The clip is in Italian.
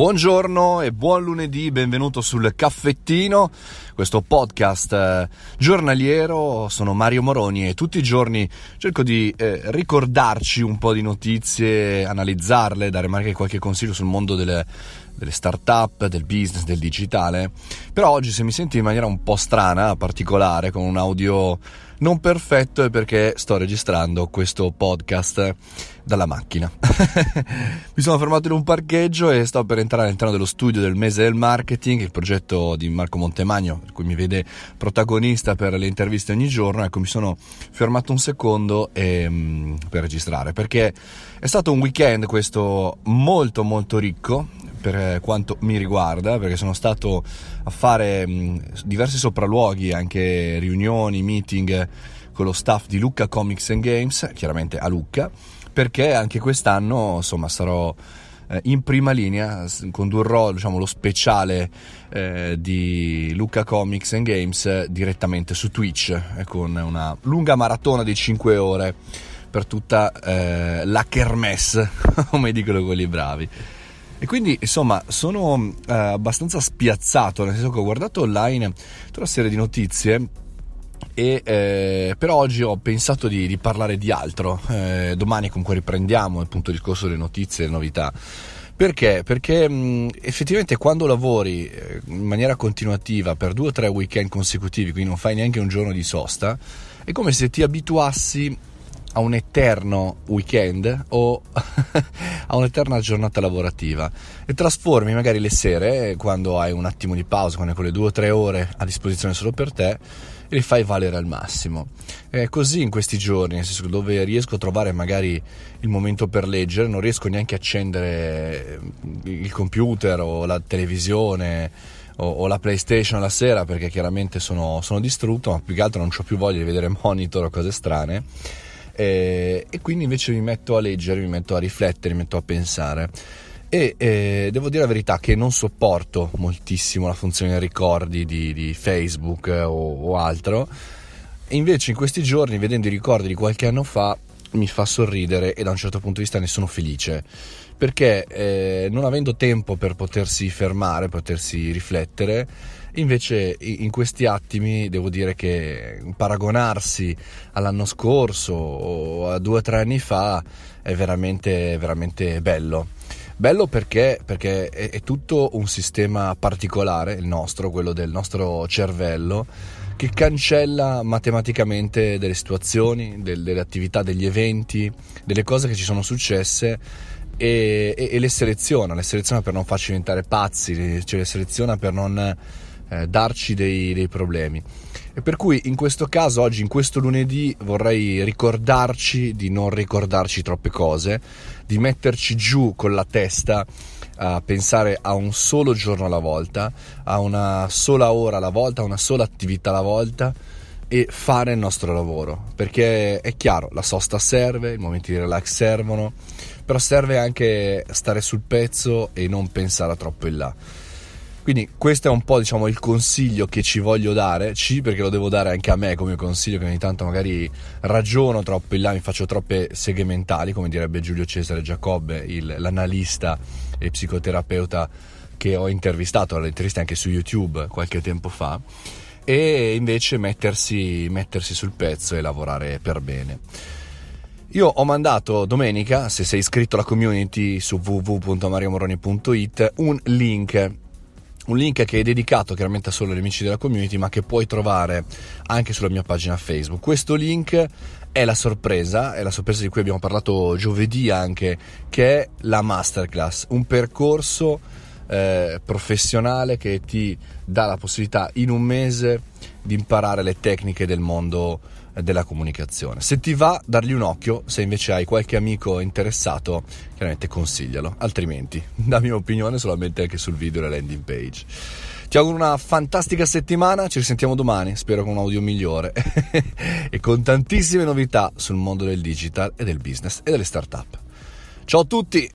Buongiorno e buon lunedì, benvenuto sul caffettino, questo podcast eh, giornaliero. Sono Mario Moroni e tutti i giorni cerco di eh, ricordarci un po' di notizie, analizzarle, dare magari qualche consiglio sul mondo delle, delle start-up, del business, del digitale. Però oggi se mi senti in maniera un po' strana, particolare, con un audio non perfetto è perché sto registrando questo podcast dalla macchina. Mi sono fermato in un parcheggio e sto per entrare all'interno dello studio del mese del marketing, il progetto di Marco Montemagno, per cui mi vede protagonista per le interviste ogni giorno. Ecco, mi sono fermato un secondo e, um, per registrare perché è stato un weekend questo molto molto ricco per quanto mi riguarda, perché sono stato a fare mh, diversi sopralluoghi, anche riunioni, meeting con lo staff di Lucca Comics and Games, chiaramente a Lucca, perché anche quest'anno insomma sarò eh, in prima linea, condurrò diciamo, lo speciale eh, di Lucca Comics and Games direttamente su Twitch eh, con una lunga maratona di 5 ore per tutta eh, la kermesse, come dicono quelli bravi. E quindi insomma sono eh, abbastanza spiazzato, nel senso che ho guardato online tutta una serie di notizie e eh, per oggi ho pensato di, di parlare di altro. Eh, domani comunque riprendiamo appunto il discorso delle notizie e delle novità. Perché? Perché mh, effettivamente quando lavori eh, in maniera continuativa per due o tre weekend consecutivi, quindi non fai neanche un giorno di sosta, è come se ti abituassi a un eterno weekend o a un'eterna giornata lavorativa e trasformi magari le sere quando hai un attimo di pausa, quando hai quelle due o tre ore a disposizione solo per te e li fai valere al massimo. È così in questi giorni, nel senso dove riesco a trovare magari il momento per leggere, non riesco neanche a accendere il computer o la televisione o, la PlayStation la sera perché chiaramente sono, sono distrutto, ma più che altro non ho più voglia di vedere monitor o cose strane eh, e quindi invece mi metto a leggere, mi metto a riflettere, mi metto a pensare. E eh, devo dire la verità che non sopporto moltissimo la funzione ricordi di, di Facebook o, o altro. E invece in questi giorni, vedendo i ricordi di qualche anno fa, mi fa sorridere e da un certo punto di vista ne sono felice perché eh, non avendo tempo per potersi fermare, potersi riflettere, invece in questi attimi devo dire che paragonarsi all'anno scorso o a due o tre anni fa è veramente, veramente bello. Bello perché, perché è, è tutto un sistema particolare, il nostro, quello del nostro cervello, che cancella matematicamente delle situazioni, delle attività, degli eventi, delle cose che ci sono successe e, e, e, le seleziona, le seleziona per non farci diventare pazzi, cioè le seleziona per non eh, darci dei, dei problemi. E per cui in questo caso, oggi, in questo lunedì, vorrei ricordarci di non ricordarci troppe cose, di metterci giù con la testa a pensare a un solo giorno alla volta, a una sola ora alla volta, a una sola attività alla volta e fare il nostro lavoro. Perché è chiaro, la sosta serve, i momenti di relax servono però serve anche stare sul pezzo e non pensare troppo in là. Quindi questo è un po' diciamo il consiglio che ci voglio dare, C perché lo devo dare anche a me come consiglio che ogni tanto magari ragiono troppo in là, mi faccio troppe seghe mentali, come direbbe Giulio Cesare Giacobbe, il, l'analista e psicoterapeuta che ho intervistato, alle interviste anche su YouTube qualche tempo fa, e invece mettersi, mettersi sul pezzo e lavorare per bene. Io ho mandato domenica, se sei iscritto alla community su www.mariomoroni.it, un link un link che è dedicato chiaramente solo agli amici della community, ma che puoi trovare anche sulla mia pagina Facebook. Questo link è la sorpresa, è la sorpresa di cui abbiamo parlato giovedì anche, che è la masterclass, un percorso eh, professionale che ti dà la possibilità in un mese di imparare le tecniche del mondo della comunicazione. Se ti va, dargli un occhio, se invece hai qualche amico interessato, chiaramente consiglialo, altrimenti dammi un'opinione solamente anche sul video e la landing page. Ti auguro una fantastica settimana, ci risentiamo domani, spero con un audio migliore e con tantissime novità sul mondo del digital e del business e delle startup. Ciao a tutti!